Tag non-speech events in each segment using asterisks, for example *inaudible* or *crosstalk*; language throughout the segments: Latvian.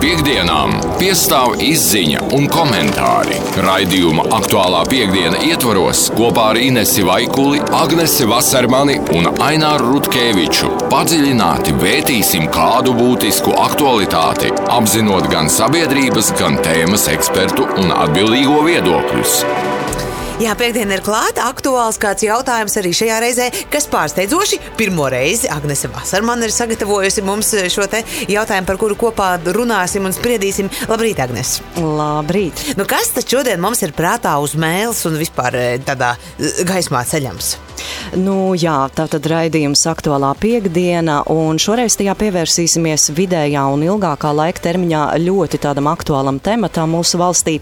Piektdienām piestāv izziņa un komentāri. Raidījuma aktuālā piekdiena ietvaros kopā ar Inesi Vaikuli, Agnesi Vasarmani un Aināru Rutkeviču padziļināti vērtīsim kādu būtisku aktualitāti, apzinot gan sabiedrības, gan tēmas ekspertu un atbildīgo viedokļus. Jā, piekdiena ir klāta. Aktuāls kāds jautājums arī šajā reizē, kas pārsteidzoši pirmo reizi Agnese Vasarmane ir sagatavojusi mums šo jautājumu, par kuru kopā runāsim un spriedīsim. Labrīt, Agnes! Labrīt! Nu, kas tad šodien mums ir prātā uz mēles un vispār eh, tādā eh, gaismā ceļams? Nu, jā, tā tad raidījums aktuālā piekdiena, un šoreiz tajā pievērsīsimies vidējā un ilgākā laika termiņā ļoti tādam aktuālam tematam mūsu valstī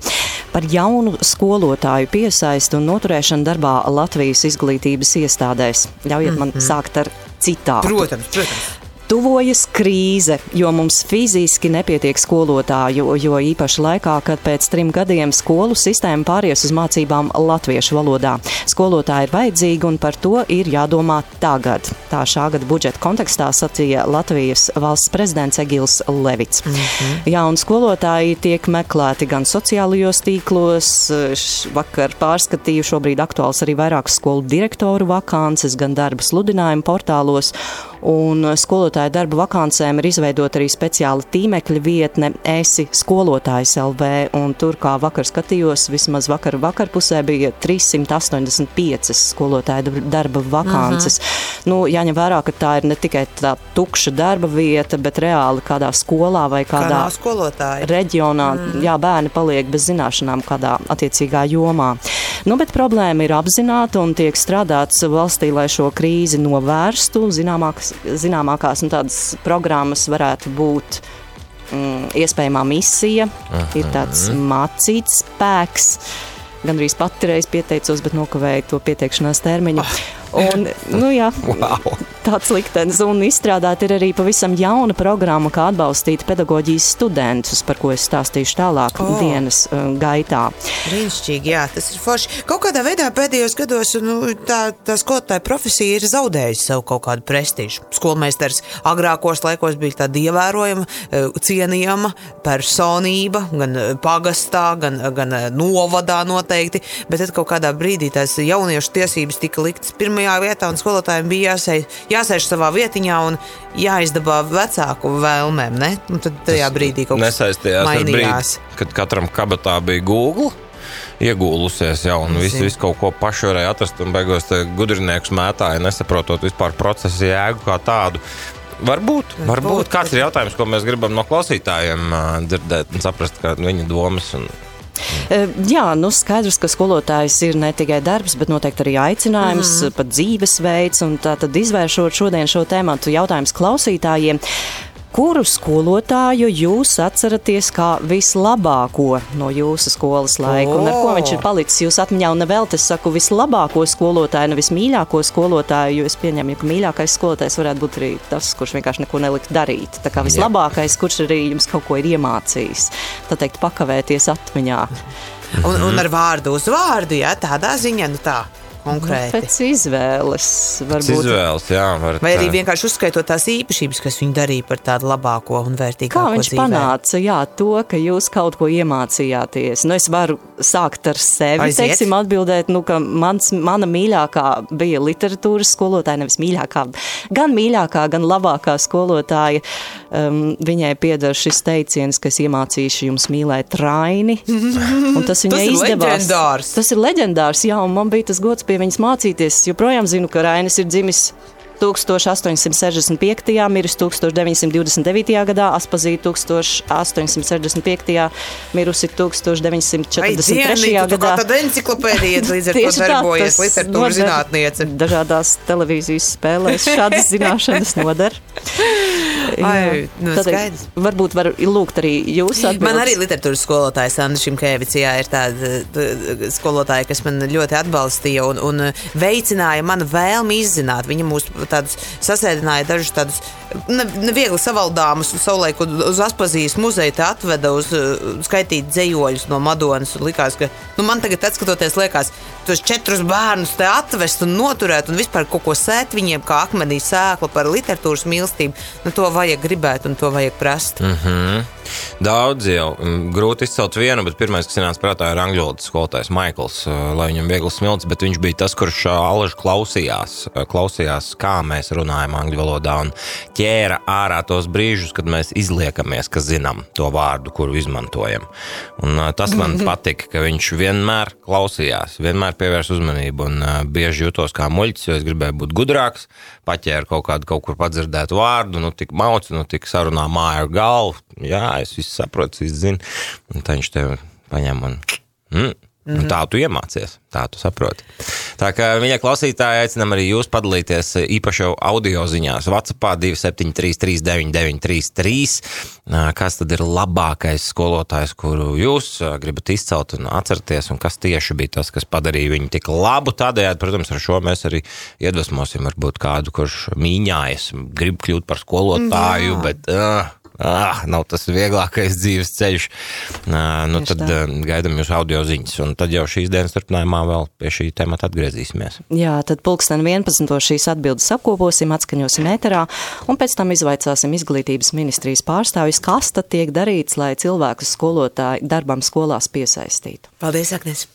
par jaunu skolotāju piesaistu un noturēšanu darbā Latvijas izglītības iestādēs. Ļaujiet man mm -hmm. sākt ar citātu. Protams, protams. Tuvojas krīze, jo mums fiziski nepietiek skolotāju, jo īpaši laikā, kad pēc trim gadiem skolu sistēma pāries uz mācībām latviešu valodā. Skolotāji ir vajadzīgi un par to ir jādomā tagad. Tā šā gada budžeta kontekstā sacīja Latvijas valsts prezidents Egils Levits. Mm -hmm. Jā, un skolotāji tiek meklēti gan sociālajos tīklos, vakar pārskatīju, šobrīd aktuāls arī vairākas skolu direktoru vakances, gan darba sludinājumu portālos. Un skolotāju darba vakancēm ir izveidota arī speciāla tīmekļa vietne Esi skolotājs LV, un tur, kā vakar skatījos, vismaz vakar vakarpusē bija 385 skolotāju darba vakances. Aha. Nu, jāņem vērā, ka tā ir ne tikai tā tukša darba vieta, bet reāli kādā skolā vai kādā Kā reģionā, mm. jā, bērni paliek bez zināšanām kādā attiecīgā jomā. Nu, bet problēma ir apzināta un tiek strādāts valstī, lai šo krīzi novērstu. Zināmākas, zināmākās un tādas programmas varētu būt mm, iespējamā misija, Aha. ir tāds mācīts spēks. Gan arī pati reiz pieteicos, bet nokavēju to pieteikšanās termiņu. Oh. Un, nu, jā, wow. Tāds liktenis un izstrādāt ir arī pavisam jauna programma, kā atbalstīt pedagoģijas studentus, par ko es stāstīšu tālāk oh. dienas uh, gaitā. Brīnišķīgi, jā, tas ir forši. Kaut kādā veidā pēdējos gados nu, tā, tā skolotāja profesija ir zaudējusi savu kaut kādu prestižu. Skolmeistars agrākos laikos bija tāda ievērojama, uh, cienījama personība, gan uh, pagastā, gan, gan uh, novadā noteikti, bet tad kaut kādā brīdī tās jauniešu tiesības tika liktas pirmā pirmajā vietā, un skolotājiem bija jāsēž, jāsēž savā vietiņā un jāizdabā vecāku vēlmēm. Ne? Un tad tajā brīdī kaut kas mainījās. Brīdi, kad katram kabatā bija Google iegūlusies jau, un visu, visu kaut ko pašu varēja atrast, un beigās gudrinieks mētāja, nesaprotot vispār procesa jēgu kā tādu. Varbūt, varbūt, kāds ir jautājums, ko mēs gribam no klausītājiem dzirdēt un saprast, kā viņa domas. Un... Jā, nu skaidrs, ka skolotājs ir ne tikai darbs, bet noteikti arī aicinājums, mm. pat dzīvesveids. Tā tad izvēršot šodien šo tēmu, jautājums klausītājiem. Kuru skolotāju jūs atceraties kā vislabāko no jūsu skolas laika? Oh. Un ar ko viņš ir palicis jūsu atmiņā? Un vēl es saku vislabāko skolotāju, nevis mīļāko skolotāju, jo es pieņemu, ka mīļākais skolotājs varētu būt arī tas, kurš vienkārši neko nelikt darīt. Tā kā vislabākais, kurš arī jums kaut ko ir iemācījis, tā teikt, pakavēties atmiņā. Un, un ar vārdu uz vārdu, jā, tādā ziņā, nu tā konkrēti? Nu, pēc izvēles, varbūt. Pēc izvēles, jā. Var, Vai arī vienkārši uzskaitot tās īpašības, kas viņu darīja par tādu labāko un vērtīgāko Kā viņš dzīvē? panāca, jā, to, ka jūs kaut ko iemācījāties? Nu, es varu sākt ar sevi, Aiziet. teiksim, atbildēt, nu, ka mans, mana mīļākā bija literatūras skolotāja, nevis mīļākā, gan mīļākā, gan labākā skolotāja. Um, viņai pieder šis teiciens, ka es iemācīšu jums mīlēt raini, *laughs* un tas viņai tas izdevās. Leģendārs. Tas ir leģendārs, jā, un man bija tas gods pie viņas mācīties. Joprojām zinu, ka Rainis ir dzimis 1865. miris 1929. gadā, Aspazīja 1865. mirusi 1943. Ai, gadā. Tad enciklopēdija līdz ar *laughs* to darbojas literatūras zinātniece. Dažādās televīzijas spēlēs šādas *laughs* zināšanas nodara. Ai, nu, Tad, varbūt var lūgt arī jūs atbildes. Man arī literatūras skolotājs Anna Šimkēvicijā ir tāda skolotāja, kas man ļoti atbalstīja un, un veicināja manu vēlmi izzināt. Viņa mūs tādus sasēdināja dažus tādus neviegli ne savaldāmus. Savulaik uz Aspazijas muzeju te atveda uz uh, skaitīt dzējoļus no Madonas. Likās, ka nu, man tagad, skatoties, liekas, tos četrus bērnus te atvest un noturēt un vispār kaut ko sēt viņiem, kā akmenī sēkla par literatūras mīlestību. Nu, to vajag gribēt un to vajag prast. Mm -hmm. Daudz jau mm, grūti izcelt vienu, bet pirmais, kas nāca prātā, ir angļu valodas skolotājs Maikls. Uh, lai viņam viegli smilts, bet viņš bija tas, kurš uh, alaži klausījās, klausījās, kā mēs runājam angļu valodā un ķēra ārā tos brīžus, kad mēs izliekamies, ka zinām to vārdu, kuru izmantojam. Un, tas man *laughs* patika, ka viņš vienmēr klausījās, vienmēr pievērsa uzmanību un bieži jutos kā muļķis, jo es gribēju būt gudrāks, paķēru kaut kādu kaut kur padzirdētu vārdu, nu tik maucu, nu tik sarunā māju ar galvu. Jā, es visu saprotu, visu zinu. Un tā viņš tev paņem un. Mm, Mm -hmm. Tā tu iemācies, tā tu saproti. Tā kā viņa klausītāji aicinām arī jūs padalīties īpaši audio ziņās. Vācijā 273, 399, kas tad ir labākais skolotājs, kuru jūs gribat izcelt un atcerieties, un kas tieši bija tas, kas padarīja viņu tik labu. Tādējādi, protams, ar šo mēs arī iedvesmosim varbūt kādu, kurš mīņājas, grib kļūt par skolotāju, Jā. bet. Uh, ah, nav tas vieglākais dzīves ceļš. Uh, nu, Tieši tad tā. gaidām jūs audio ziņas, un tad jau šīs dienas turpinājumā vēl pie šī temata atgriezīsimies. Jā, tad pulksten 11. šīs atbildes apkoposim, atskaņosim ēterā, un pēc tam izvaicāsim izglītības ministrijas pārstāvis, kas tad tiek darīts, lai cilvēkus skolotāji darbam skolās piesaistītu. Paldies, Agnes!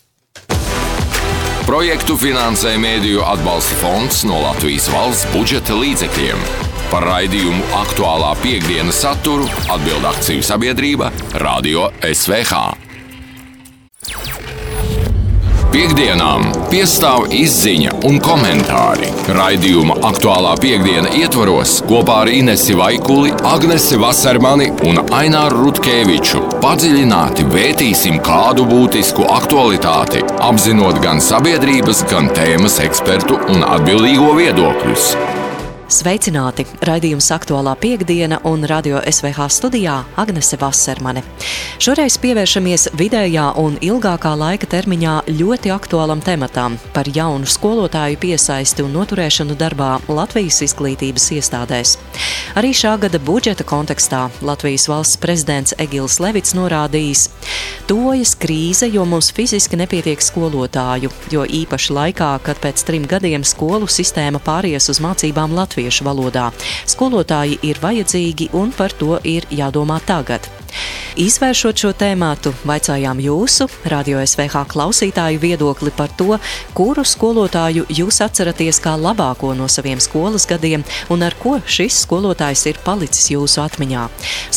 Projektu finansē Mēdīju atbalsta fonds no Latvijas valsts budžeta līdzekļiem. Par raidījumu aktuālā piekdienas saturu atbild akciju sabiedrība Radio SVH. Piektdienām piestāv izziņa un komentāri. Raidījuma aktuālā piekdiena ietvaros kopā ar Inesi Vaikuli, Agnesi Vasarmani un Aināru Rutkeviču padziļināti vērtīsim kādu būtisku aktualitāti, apzinot gan sabiedrības, gan tēmas ekspertu un atbildīgo viedokļus. Sveicināti! Raidījums aktuālā piekdiena un radio SVH studijā Agnese Vasarmane. Šoreiz pievēršamies vidējā un ilgākā laika termiņā ļoti aktuālam tematam par jaunu skolotāju piesaisti un noturēšanu darbā Latvijas izglītības iestādēs. Arī šā gada budžeta kontekstā Latvijas valsts prezidents Egils Levits norādījis, tojas krīze, jo mums fiziski nepietiek skolotāju, jo īpaši laikā, kad pēc trim gadiem skolu sistēma pāries uz mācībām latviešu valodā. Skolotāji ir vajadzīgi un par to ir jādomā tagad. Izvēršot šo tēmātu, vaicājām jūsu, radio SVH klausītāju viedokli par to, kuru skolotāju jūs atceraties kā labāko no saviem skolas gadiem un ar ko šis skolotājs ir palicis jūsu atmiņā.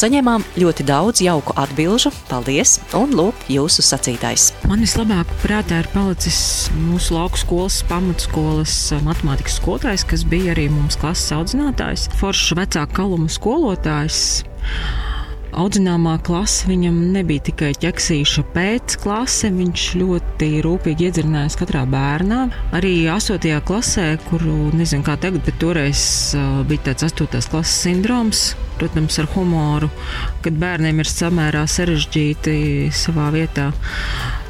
Saņēmām ļoti daudz jauku atbilžu, paldies, un lūk, jūsu sacītais. Man vislabāk prātā ir palicis mūsu lauku skolas, pamatskolas matemātikas skolotājs, kas bija arī mums klases audzinātājs, foršs vecāku kalumu skolotājs audzināmā klase viņam nebija tikai ķeksīša pēcklase, viņš ļoti rūpīgi iedzirnājās katrā bērnā. Arī 8. klasē, kuru nezinu kā tagad, bet toreiz bija tāds 8. klases sindroms. Protams, ar humoru, kad bērniem ir samērā sarežģīti savā vietā.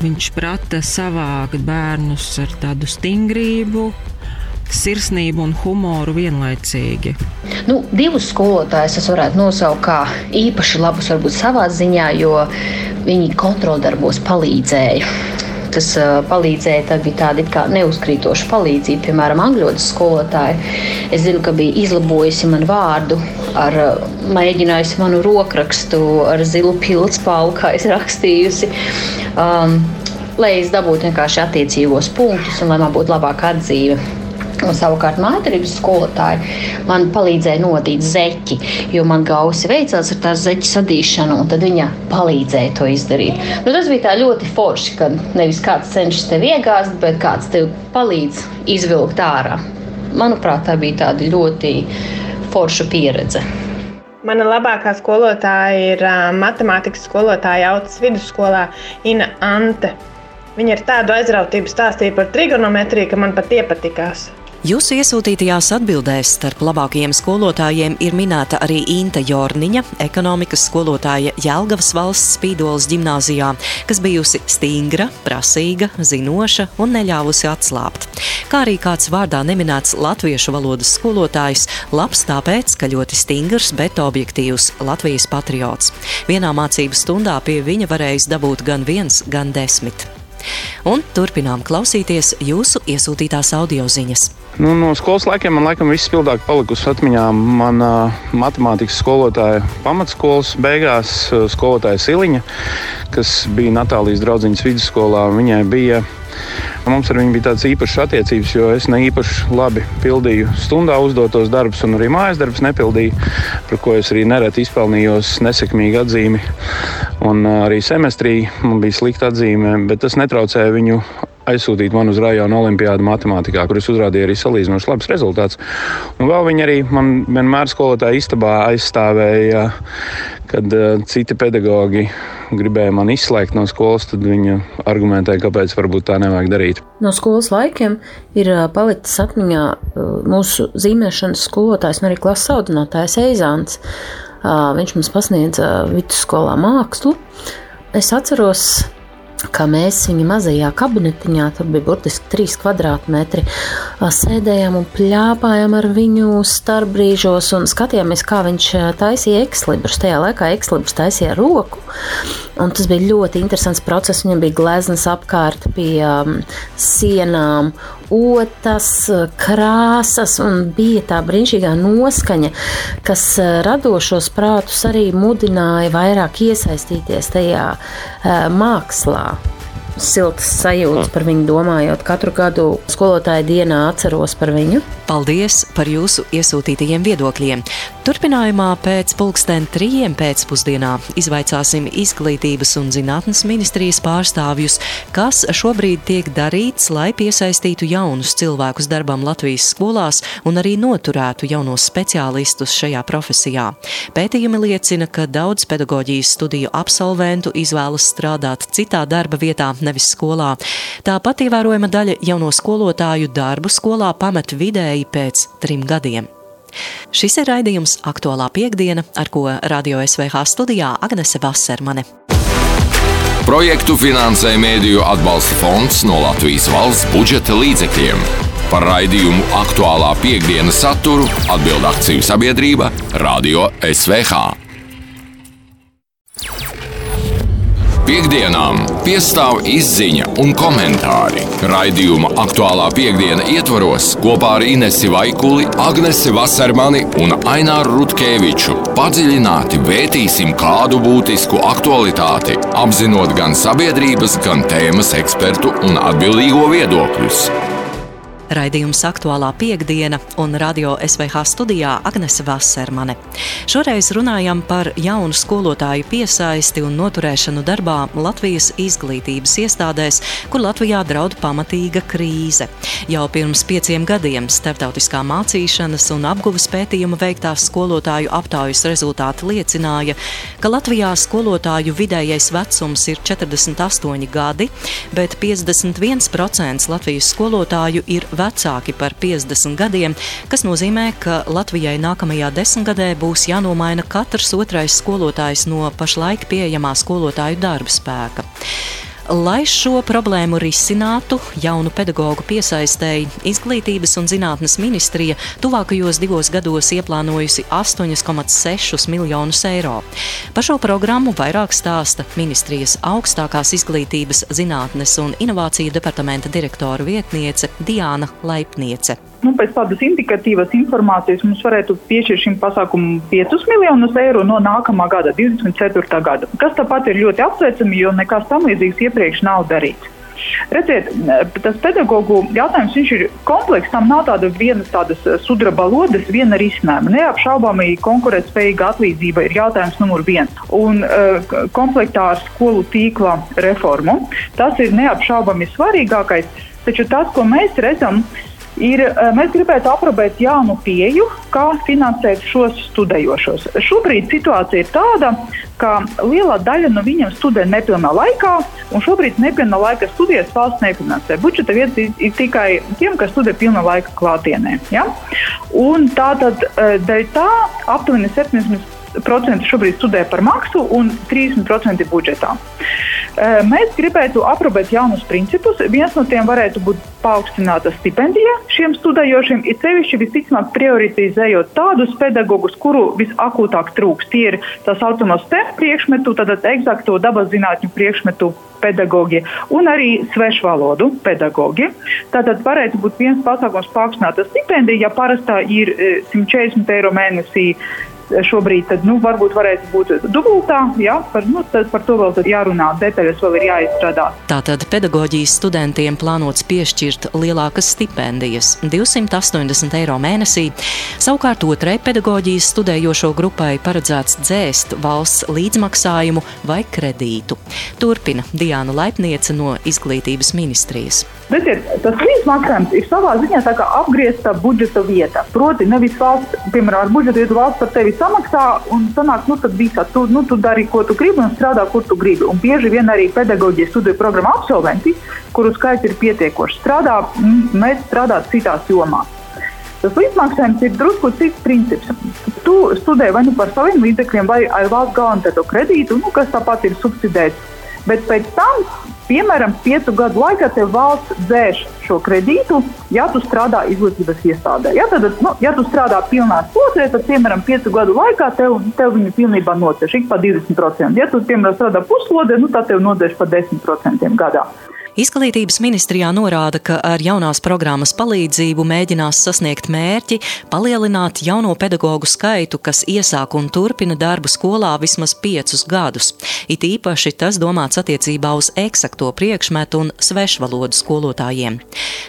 Viņš prata savākt bērnus ar tādu stingrību, sirsnību un humoru vienlaicīgi. Nu, divus skolotājus es varētu nosaukt kā īpaši labus, varbūt savā ziņā, jo viņi kontroldarbos palīdzēja. Uh, palīdzēja, tad bija tāda kā neuzkrītoša palīdzība, piemēram, angļu skolotāja. Es zinu, ka bija izlabojusi man vārdu, ar, mēģinājusi manu rokrakstu ar zilu pildspalvu, kā es rakstījusi. Um, lai es dabūtu vienkārši attiecīgos punktus un lai man būtu labāka atzīme. Un savukārt mākslinieks skolotāji man palīdzēja nodīt zeķi, jo man gausi veicās ar tās zeķu sadīšanu, un tad viņa palīdzēja to izdarīt. Nu, tas bija ļoti forši, ka nevis kāds cenšas tevi iegāzt, bet kāds tev palīdz izvilkt ārā. Manuprāt, tā bija tāda ļoti forša pieredze. Mana labākā skolotāja ir uh, matemātikas skolotāja Autas vidusskolā Ina Ante. Viņa ir tādu aizrautību stāstīja par trigonometriju, ka man pat iepatikās. Jūsu iesūtītajās atbildēs starp labākajiem skolotājiem ir minēta arī Inta Jorniņa, ekonomikas skolotāja Jelgavas valsts spīdolas ģimnāzijā, kas bijusi stingra, prasīga, zinoša un neļāvusi atslābt. Kā arī kāds vārdā neminēts latviešu valodas skolotājs, labs tāpēc, ka ļoti stingrs, bet objektīvs Latvijas patriots. Vienā mācību stundā pie viņa varējis dabūt gan viens, gan desmit. Un turpinām klausīties jūsu iesūtītās audio ziņas. Nu, no skolas laikiem man laikam viss spilgtāk palikusi atmiņā. Mana matemātikas skolotāja pamatskolas beigās, skolotāja Siliņa, kas bija Natālijas draugiņas vidusskolā. Viņai bija Mums ar viņu bija tādas īpašas attiecības, jo es ne īpaši labi pildīju stundā uzdotos darbus, un arī mājas darbus nepildīju, par ko es arī nereti izpelnījos nesekmīgu atzīmi. Un arī semestrī man bija slikta atzīme, bet tas netraucēja viņu aizsūtīt man uz rajona olimpiādu matemātikā, kur es uzrādīju arī salīdzinoši labus rezultātus. Un vēl viņi arī man vienmēr skolotāja istabā aizstāvēja, kad uh, citi pedagoģi gribēja man izslēgt no skolas, tad viņa argumentēja, kāpēc varbūt tā nevajag darīt. No skolas laikiem ir palicis atmiņā mūsu zīmēšanas skolotājs un arī klases audzinātājs Eizāns. Viņš mums pasniedza vidusskolā mākslu. Es atceros, kā mēs viņa mazajā kabinetiņā, tur bija burtiski trīs kvadrātmetri, sēdējām un pļāpājām ar viņu starpbrīžos un skatījāmies, kā viņš taisīja ekslibrs. Tajā laikā ekslibrs taisīja roku, un tas bija ļoti interesants process. Viņam bija gleznas apkārt pie um, sienām, otas, krāsas, un bija tā brīnišķīgā noskaņa, kas radošos prātus arī mudināja vairāk iesaistīties tajā uh, mākslā siltas sajūtas par viņu domājot. Katru gadu skolotāju dienā atceros par viņu. Paldies par jūsu iesūtītajiem viedokļiem. Turpinājumā pēc pulksten trījiem pēcpusdienā izvaicāsim izglītības un zinātnes ministrijas pārstāvjus, kas šobrīd tiek darīts, lai piesaistītu jaunus cilvēkus darbam Latvijas skolās un arī noturētu jaunos speciālistus šajā profesijā. Pētījumi liecina, ka daudz pedagoģijas studiju absolventu izvēlas strādāt citā darba vietā, nevis skolā. Tāpat ievērojama daļa jauno skolotāju darbu skolā pamet vidēji pēc trim gadiem. Šis ir raidījums Aktuālā piekdiena, ar ko Radio SVH studijā Agnese Vasarmane. Projektu finansē Mēdīju atbalsta fonds no Latvijas valsts budžeta līdzekļiem. Par raidījumu aktuālā piekdienas saturu atbild akciju sabiedrība Radio SVH. Piektdienām piestāv izziņa un komentāri. Raidījuma aktuālā piekdiena ietvaros kopā ar Inesi Vaikuli, Agnesi Vasarmani un Aināru Rutkeviču padziļināti vērtīsim kādu būtisku aktualitāti, apzinot gan sabiedrības, gan tēmas ekspertu un atbildīgo viedokļus. Raidījums aktuālā piekdiena un radio SVH studijā Agnese Vasarmane. Šoreiz runājam par jaunu skolotāju piesaisti un noturēšanu darbā Latvijas izglītības iestādēs, kur Latvijā draud pamatīga krīze. Jau pirms pieciem gadiem starptautiskā mācīšanas un apguves pētījuma veiktās skolotāju aptaujas rezultāti liecināja, ka Latvijā skolotāju vidējais vecums ir 48 gadi, bet 51% Latvijas skolotāju ir vecāki par 50 gadiem, kas nozīmē, ka Latvijai nākamajā desmitgadē būs jānomaina katrs otrais skolotājs no pašlaik pieejamā skolotāju darba spēka. Lai šo problēmu risinātu, jaunu pedagoģu piesaistēji Izglītības un zinātnes ministrija tuvākajos divos gados ieplānojusi 8,6 miljonus eiro. Par šo programmu vairāk stāsta ministrijas augstākās izglītības, zinātnes un inovāciju departamenta direktora vietniece Diāna Laipniece. Nu, pēc tādas indikatīvas informācijas mums varētu piešķirt šim pasākumam 5 miljonus eiro no nākamā gada, 24. gada. Kas tāpat ir ļoti apsveicami, jo nekas tam līdzīgs iepriekš nav darīts. Redziet, tas pedagoģu jautājums ir komplekss. Tam nav tāda viena tādas sudraba lodes, viena risinājuma. Neapšaubāmi konkurētspējīga atlīdzība ir jautājums numur viens. Un uh, komplektā ar skolu tīkla reformu tas ir neapšaubāmi svarīgākais. Taču tas, ko mēs redzam, ir ir, eh, mēs gribētu aprobēt jaunu pieju, kā finansēt šos studējošos. Šobrīd situācija ir tāda, ka lielā daļa no viņiem studē nepilnā laikā, un šobrīd nepilnā laika studijas valsts nefinansē. Budžeta vietas ir, ir tikai tiem, kas studē pilnā laika klātienē. Ja? Un tātad eh, dēļ tā aptuveni 70% šobrīd studē par maksu un 30% budžetā. Mēs gribētu aprobēt jaunus principus. Viens no tiem varētu būt paaugstināta stipendija šiem studējošiem, ir sevišķi visticamāk prioritizējot tādus pedagogus, kuru visakūtāk trūkst. Tie ir tā saucamo STEM priekšmetu, tātad eksakto dabas zinātņu priekšmetu pedagoģi un arī svešvalodu pedagoģi. Tātad varētu būt viens pasākums paaugstināta stipendija, ja parastā ir 140 eiro mēnesī šobrīd, tad nu, varbūt varētu būt dubultā. Jā, par, nu, par to vēl jārunā, detaļas vēl ir jāizstrādā. Tātad pedagoģijas studentiem plānots piešķirt lielākas stipendijas - 280 eiro mēnesī. Savukārt otrai pedagoģijas studējošo grupai paredzēts dzēst valsts līdzmaksājumu vai kredītu. Turpina Diana Laipniece no Izglītības ministrijas. Redziet, tas līdzmaksājums ir savā ziņā apgriezta budžeta vieta. Proti, nevis valsts, piemēram, ar budžeta vietu valsts par tevi samaksā un sanāk, nu tad visā, tu, nu, tu dari, ko tu gribi un strādā, kur tu gribi. Un bieži vien arī pedagoģijas studiju programmu absolventi, kuru skaits ir pietiekoši, strādā, mēs strādājam citās jomās. Tas līdzmaksājums ir drusku cits princips. Tu studē vai nu par saviem līdzekļiem, vai ar valsts galvenā kredītu, nu, kas tāpat ir subsidēts. Bet pēc tam Piemēram, piecu gadu laikā tev valsts dzēš šo kredītu, ja tu strādā izglītības iestādē. Ja, tad, nu, ja tu strādā pilnā slodzē, tad, piemēram, piecu gadu laikā tev, tev viņa pilnībā nocēš ik pa 20%. Ja tu, piemēram, strādā puslodē, nu, tad tev nocēš pa 10% gadā. Izglītības ministrijā norāda, ka ar jaunās programmas palīdzību mēģinās sasniegt mērķi palielināt jauno pedagoģu skaitu, kas iesāk un turpina darbu skolā vismaz piecus gadus. It īpaši tas domāts attiecībā uz eksakto priekšmetu un svešvalodu skolotājiem.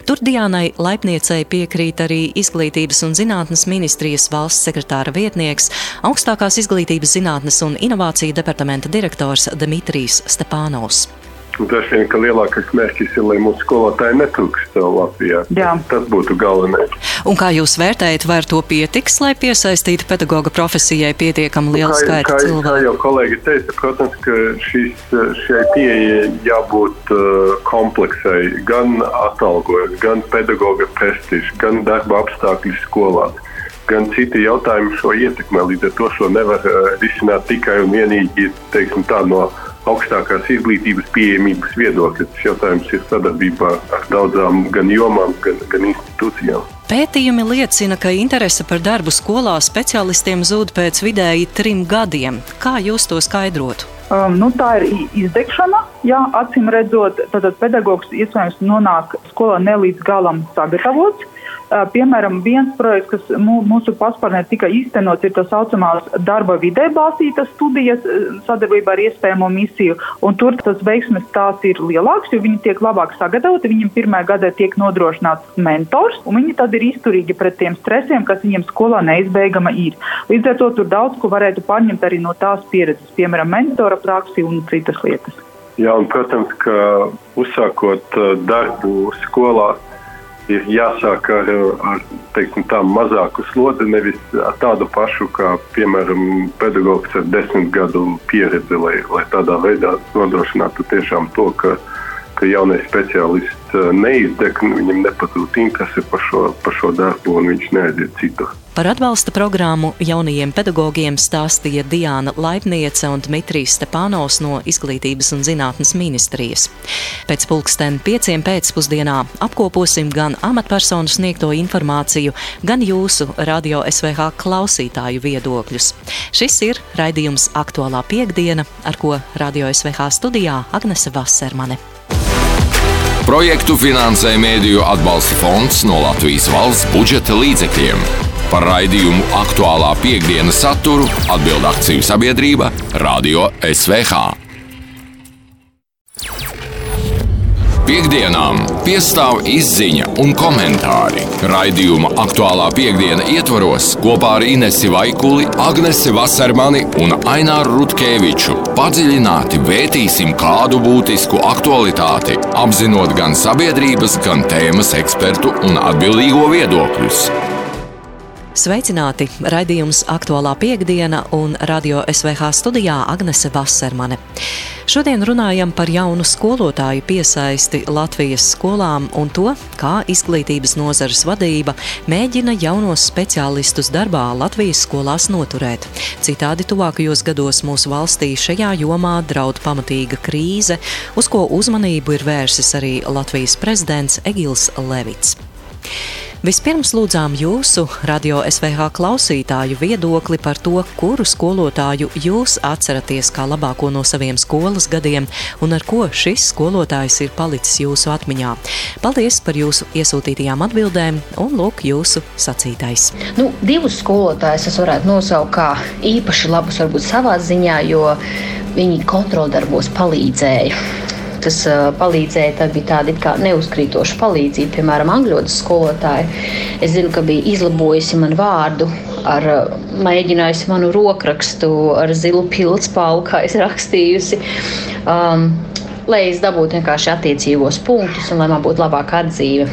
Tur Diānai Laipniecei piekrīt arī Izglītības un zinātnes ministrijas valsts sekretāra vietnieks, augstākās izglītības zinātnes un inovāciju departamenta direktors Dmitrijs Stepānovs. Droši vien, ka lielākais mērķis ir, lai mūsu skolotāji netrūkst Latvijā. Jā. Tas būtu galvenais. Un kā jūs vērtējat, vai ar to pietiks, lai piesaistītu pedagoga profesijai pietiekami lielu nu, skaitu kā, cilvēku? Kā jau kolēģi teica, protams, ka šis, šai pieejai jābūt uh, kompleksai, gan atalgojums, gan pedagoga prestižs, gan darba apstākļi skolās gan citi jautājumi šo ietekmē. Līdz ar to šo nevar uh, risināt tikai un vienīgi teiksim, tā, no augstākās izglītības pieejamības viedokļa. Tas jautājums ir sadarbībā ar daudzām gan jomām, gan, gan institūcijām. Pētījumi liecina, ka interese par darbu skolā speciālistiem zūd pēc vidēji trim gadiem. Kā jūs to skaidrotu? Um, nu, tā ir izdegšana. Jā, acīm redzot, tad pedagogs iespējams nonāk skolā ne līdz galam sagatavots. Piemēram, viens projekts, kas mūsu paspārnē tika īstenots, ir tā saucamās darba vidē balstītas studijas sadarbībā ar iespējamo misiju. Tur tas veiksmes stāsts ir lielāks, jo viņi tiek labāk sagatavoti. Viņiem pirmā gadā tiek nodrošināts mentors, un viņi tad ir izturīgi pret tiem stresiem, kas viņiem skolā neizbeigama ir. Līdz ar to tur daudz ko varētu paņemt arī no tās pieredzes, piemēram, mentora praksi un citas lietas. Jā, un, protams, ka uzsākot darbu skolā, ir jāsāk ar, ar teiksim, mazāku slodzi, nevis tādu pašu kā, piemēram, pedagogs ar desmit gadu pieredzi, lai, lai tādā veidā nodrošinātu tiešām to, ka, ka jaunais speciālists eh, neizdeg, viņam nepazūd interese par šo, par šo darbu un viņš neaiziet citur. Par atbalsta programmu jaunajiem pedagogiem stāstīja Diana Laipniece un Dmitrijs Stepānos no Izglītības un zinātnes ministrijas. Pēc pulksten pieciem pēcpusdienā apkoposim gan amatpersonu sniegto informāciju, gan jūsu radio SVH klausītāju viedokļus. Šis ir raidījums Aktuālā piekdiena, ar ko radio SVH studijā Agnese Vasermane. Projektu finansē Mēdīju atbalsta fonds no Latvijas valsts budžeta līdzekļiem. Par raidījumu aktuālā piekdienas saturu atbild akciju sabiedrība Radio SVH. Piektdienām piestāv izziņa un komentāri. Raidījuma aktuālā piekdiena ietvaros kopā ar Inesi Vaikuli, Agnesi Vasarmani un Aināru Rutkeviču padziļināti vērtīsim kādu būtisku aktualitāti, apzinot gan sabiedrības, gan tēmas ekspertu un atbildīgo viedokļus. Sveicināti! Raidījums aktuālā piekdiena un radio SVH studijā Agnese Vasarmane. Šodien runājam par jaunu skolotāju piesaisti Latvijas skolām un to, kā izglītības nozares vadība mēģina jaunos speciālistus darbā Latvijas skolās noturēt. Citādi tuvākajos gados mūsu valstī šajā jomā draud pamatīga krīze, uz ko uzmanību ir vērsis arī Latvijas prezidents Egils Levits. Vispirms lūdzām jūsu radio SVH klausītāju viedokli par to, kuru skolotāju jūs atceraties kā labāko no saviem skolas gadiem un ar ko šis skolotājs ir palicis jūsu atmiņā. Paldies par jūsu iesūtītajām atbildēm un lūk jūsu sacītais. Nu, divus skolotājus es varētu nosaukt kā īpaši labus varbūt savā ziņā, jo viņi kontroldarbos palīdzēja kas palīdzēja, tad bija tāda kā neuzkrītoša palīdzība, piemēram, angļu skolotāja. Es zinu, ka bija izlabojusi man vārdu, ar, mēģinājusi manu rokrakstu ar zilu pildspālu, kā es rakstījusi. Um, lai es dabūtu vienkārši attiecīgos punktus un lai man būtu labāka atzīme.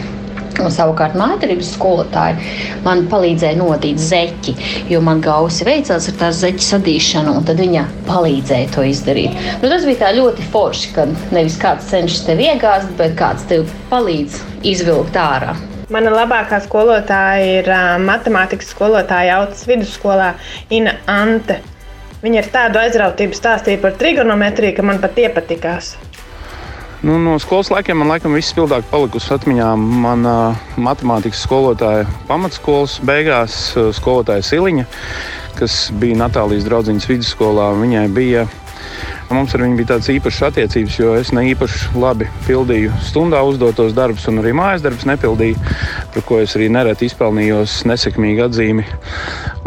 Un savukārt mākslinieks skolotāji man palīdzēja nodīt zeķi, jo man gausi veicās ar tās zeķu sadīšanu, un tad viņa palīdzēja to izdarīt. Nu, tas bija ļoti forši, ka nevis kāds cenšas tevi iegāzt, bet kāds tev palīdz izvilkt ārā. Mana labākā skolotāja ir uh, matemātikas skolotāja Autas vidusskolā Ina Ante. Viņa ar tādu aizrautību stāstīja par trigonometriju, ka man pat iepatikās. Nu, no skolas laikiem man laikam vispildāk palikusi atmiņā mana matemātikas skolotāja pamatskolas beigās, skolotāja Siliņa, kas bija Natālijas draudziņas vidusskolā. Viņai bija Mums ar viņu bija tādas īpašas attiecības, jo es ne īpaši labi pildīju stundā uzdotos darbus, un arī mājas darbus nepildīju, par ko es arī nereti izpelnījos nesekmīgu atzīmi.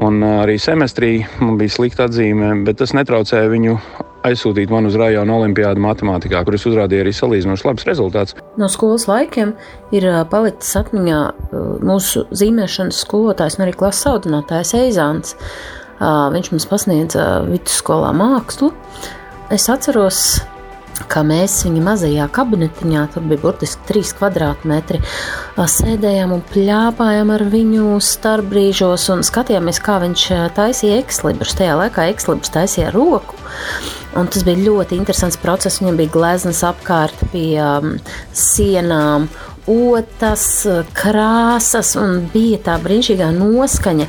Un arī semestrī man bija slikta atzīme, bet tas netraucēja viņu aizsūtīt man uz rajona olimpiādu matemātikā, kur es uzrādīju arī salīdzinoši labs rezultāts. No skolas laikiem ir palicis atmiņā mūsu zīmēšanas skolotājs un arī klases audzinātājs Eizāns. Viņš mums pasniedza vidusskolā mākslu. Es atceros, kā mēs viņa mazajā kabinetiņā, tur bija burtiski trīs kvadrātmetri, sēdējām un plāpājām ar viņu starpbrīžos un skatījāmies, kā viņš taisīja ekslibus. Tajā laikā ekslibus taisīja roku. Un tas bija ļoti interesants process. Viņam bija gleznas apkārt pie um, sienām, otas, krāsas, un bija tā brīnišķīgā noskaņa,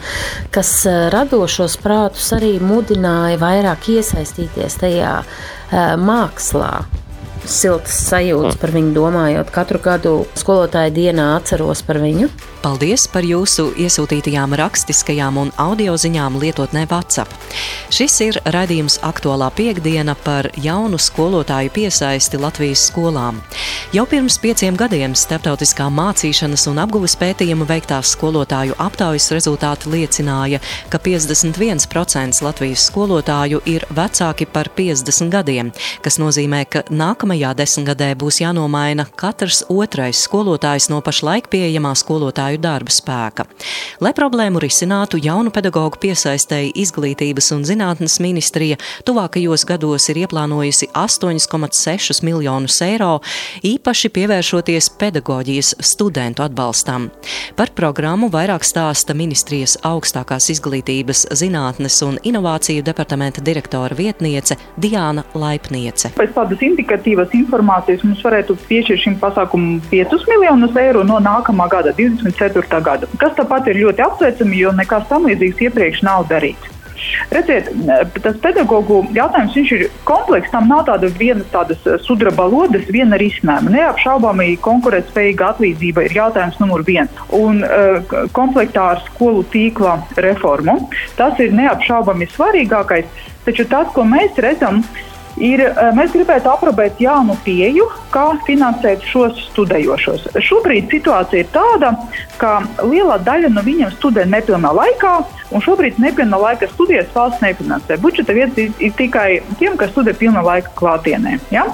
kas radošos prātus arī mudināja vairāk iesaistīties tajā uh, mākslā siltas sajūtas par viņu domājot. Katru gadu skolotāja dienā atceros par viņu. Paldies par jūsu iesūtītajām rakstiskajām un audio ziņām lietotnē WhatsApp. Šis ir raidījums aktuālā piekdiena par jaunu skolotāju piesaisti Latvijas skolām. Jau pirms pieciem gadiem starptautiskā mācīšanas un apguves pētījuma veiktās skolotāju aptaujas rezultāti liecināja, ka 51% Latvijas skolotāju ir vecāki par 50 gadiem, kas nozīmē, ka nākamajā desmitgadē būs jānomaina katrs otrais skolotājs no pašlaik pieejamā skolotāja skolotāju darba spēka. Lai problēmu risinātu, jaunu pedagoģu piesaistēji Izglītības un zinātnes ministrija tuvākajos gados ir ieplānojusi 8,6 miljonus eiro, īpaši pievēršoties pedagoģijas studentu atbalstam. Par programmu vairāk stāsta ministrijas augstākās izglītības, zinātnes un inovāciju departamenta direktora vietniece Diāna Laipniece. Pēc tādas indikatīvas informācijas mums varētu piešķirt šim pasākumam 5 miljonus eiro no nākamā gada 20. 2004. gada. Kas tāpat ir ļoti apsveicami, jo nekas tam līdzīgs iepriekš nav darīts. Redziet, tas pedagoģu jautājums ir komplekss. Tam nav tāda viena tādas eh, sudraba lodes, viena risinājuma. Neapšaubāmi konkurētspējīga atlīdzība ir jautājums numur viens. Un uh, komplektā ar skolu tīkla reformu tas ir neapšaubāmi svarīgākais. Taču tas, ko mēs redzam, ir ir, eh, mēs gribētu aprobēt jaunu pieju, kā finansēt šos studējošos. Šobrīd situācija ir tāda, ka liela daļa no viņiem studē nepilnā laikā, un šobrīd nepilnā laika studijas valsts nefinansē. Budžeta vietas ir, tikai tiem, kas studē pilnā laika klātienē. Ja?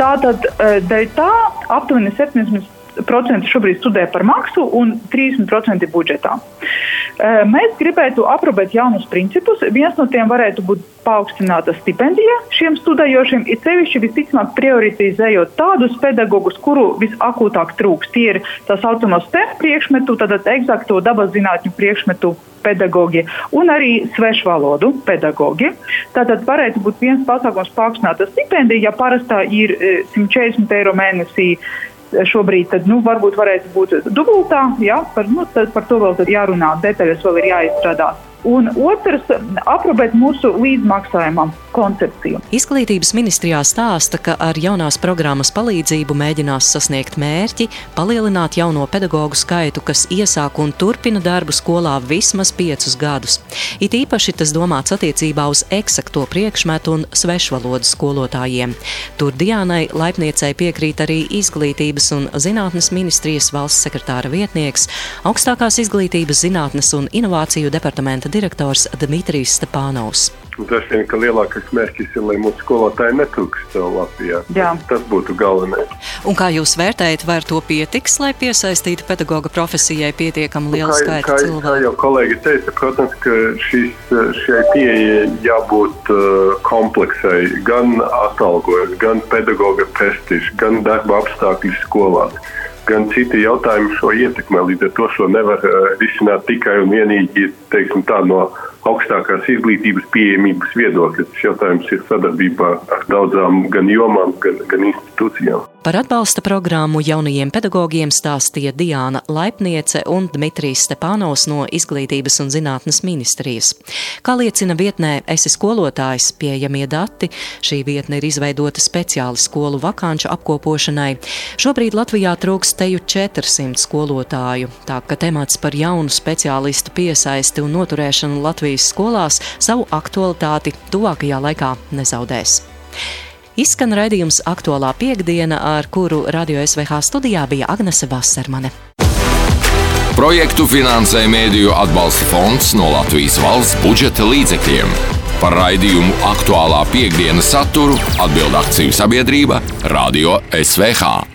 Tātad eh, dēļ tā aptuveni 70% šobrīd studē par maksu un 30% budžetā. Mēs gribētu aprobēt jaunus principus. Viens no tiem varētu būt paaugstināta stipendija šiem studējošiem, ir sevišķi visticamāk prioritizējot tādus pedagogus, kuru visakūtāk trūks. Tie ir tā saucamo STEM priekšmetu, tātad eksakto dabas zinātņu priekšmetu pedagoģi un arī svešvalodu pedagoģi. Tātad varētu būt viens pasākums paaugstināta stipendija, ja parastā ir 140 eiro mēnesī šobrīd, tad nu, varbūt varētu būt dubultā. Ja, par, nu, par to vēl jārunā, detaļas vēl ir jāizstrādā. Un otrs, aprobēt mūsu līdzmaksājumam koncepciju. Izglītības ministrijā stāsta, ka ar jaunās programmas palīdzību mēģinās sasniegt mērķi, palielināt jauno pedagoģu skaitu, kas iesāk un turpina darbu skolā vismaz piecus gadus. It īpaši tas domāts attiecībā uz eksakto priekšmetu un svešvalodu skolotājiem. Tur Diānai Laipniecei piekrīt arī Izglītības un zinātnes ministrijas valsts sekretāra vietnieks, augstākās izglītības zinātnes un inovāciju departamenta direktors Dmitrijs Stepānovs. Droši vien, ka lielākais mērķis ir, lai mūsu skolotāji netrūkst Latvijā. Jā. Tas būtu galvenais. Un kā jūs vērtējat, vai ar to pietiks, lai piesaistītu pedagoga profesijai pietiekami lielu skaitu cilvēku? Kā jau kolēģi teica, protams, ka šis, šai pieejai jābūt uh, kompleksai, gan atalgojums, gan pedagoga prestižs, gan darba apstākļi skolās gan citi jautājumi šo ietekmē. Līdz ar to šo nevar uh, risināt tikai un vienīgi teiksim, tā, no augstākās izglītības pieejamības viedokļa. Tas jautājums ir sadarbībā ar daudzām gan jomām, gan, gan institūcijām. Par atbalsta programmu jaunajiem pedagogiem stāstīja Diāna Laipniece un Dmitrijs Stepānos no Izglītības un zinātnes ministrijas. Kā liecina vietnē Esi skolotājs, pieejamie dati, šī vietne ir izveidota speciāli skolu vakanču apkopošanai. Šobrīd Latvijā trūkst teju 400 skolotāju, tā ka temats par jaunu speciālistu piesaisti un noturēšanu Latvijas skolās savu aktualitāti tuvākajā laikā nezaudēs. Izskan raidījums aktuālā piekdiena, ar kuru radio SVH studijā bija Agnese Vasarmane. Projektu finansē Mēdīju atbalsta fonds no Latvijas valsts budžeta līdzekļiem. Par raidījumu aktuālā piekdienas saturu atbild akciju sabiedrība Radio SVH.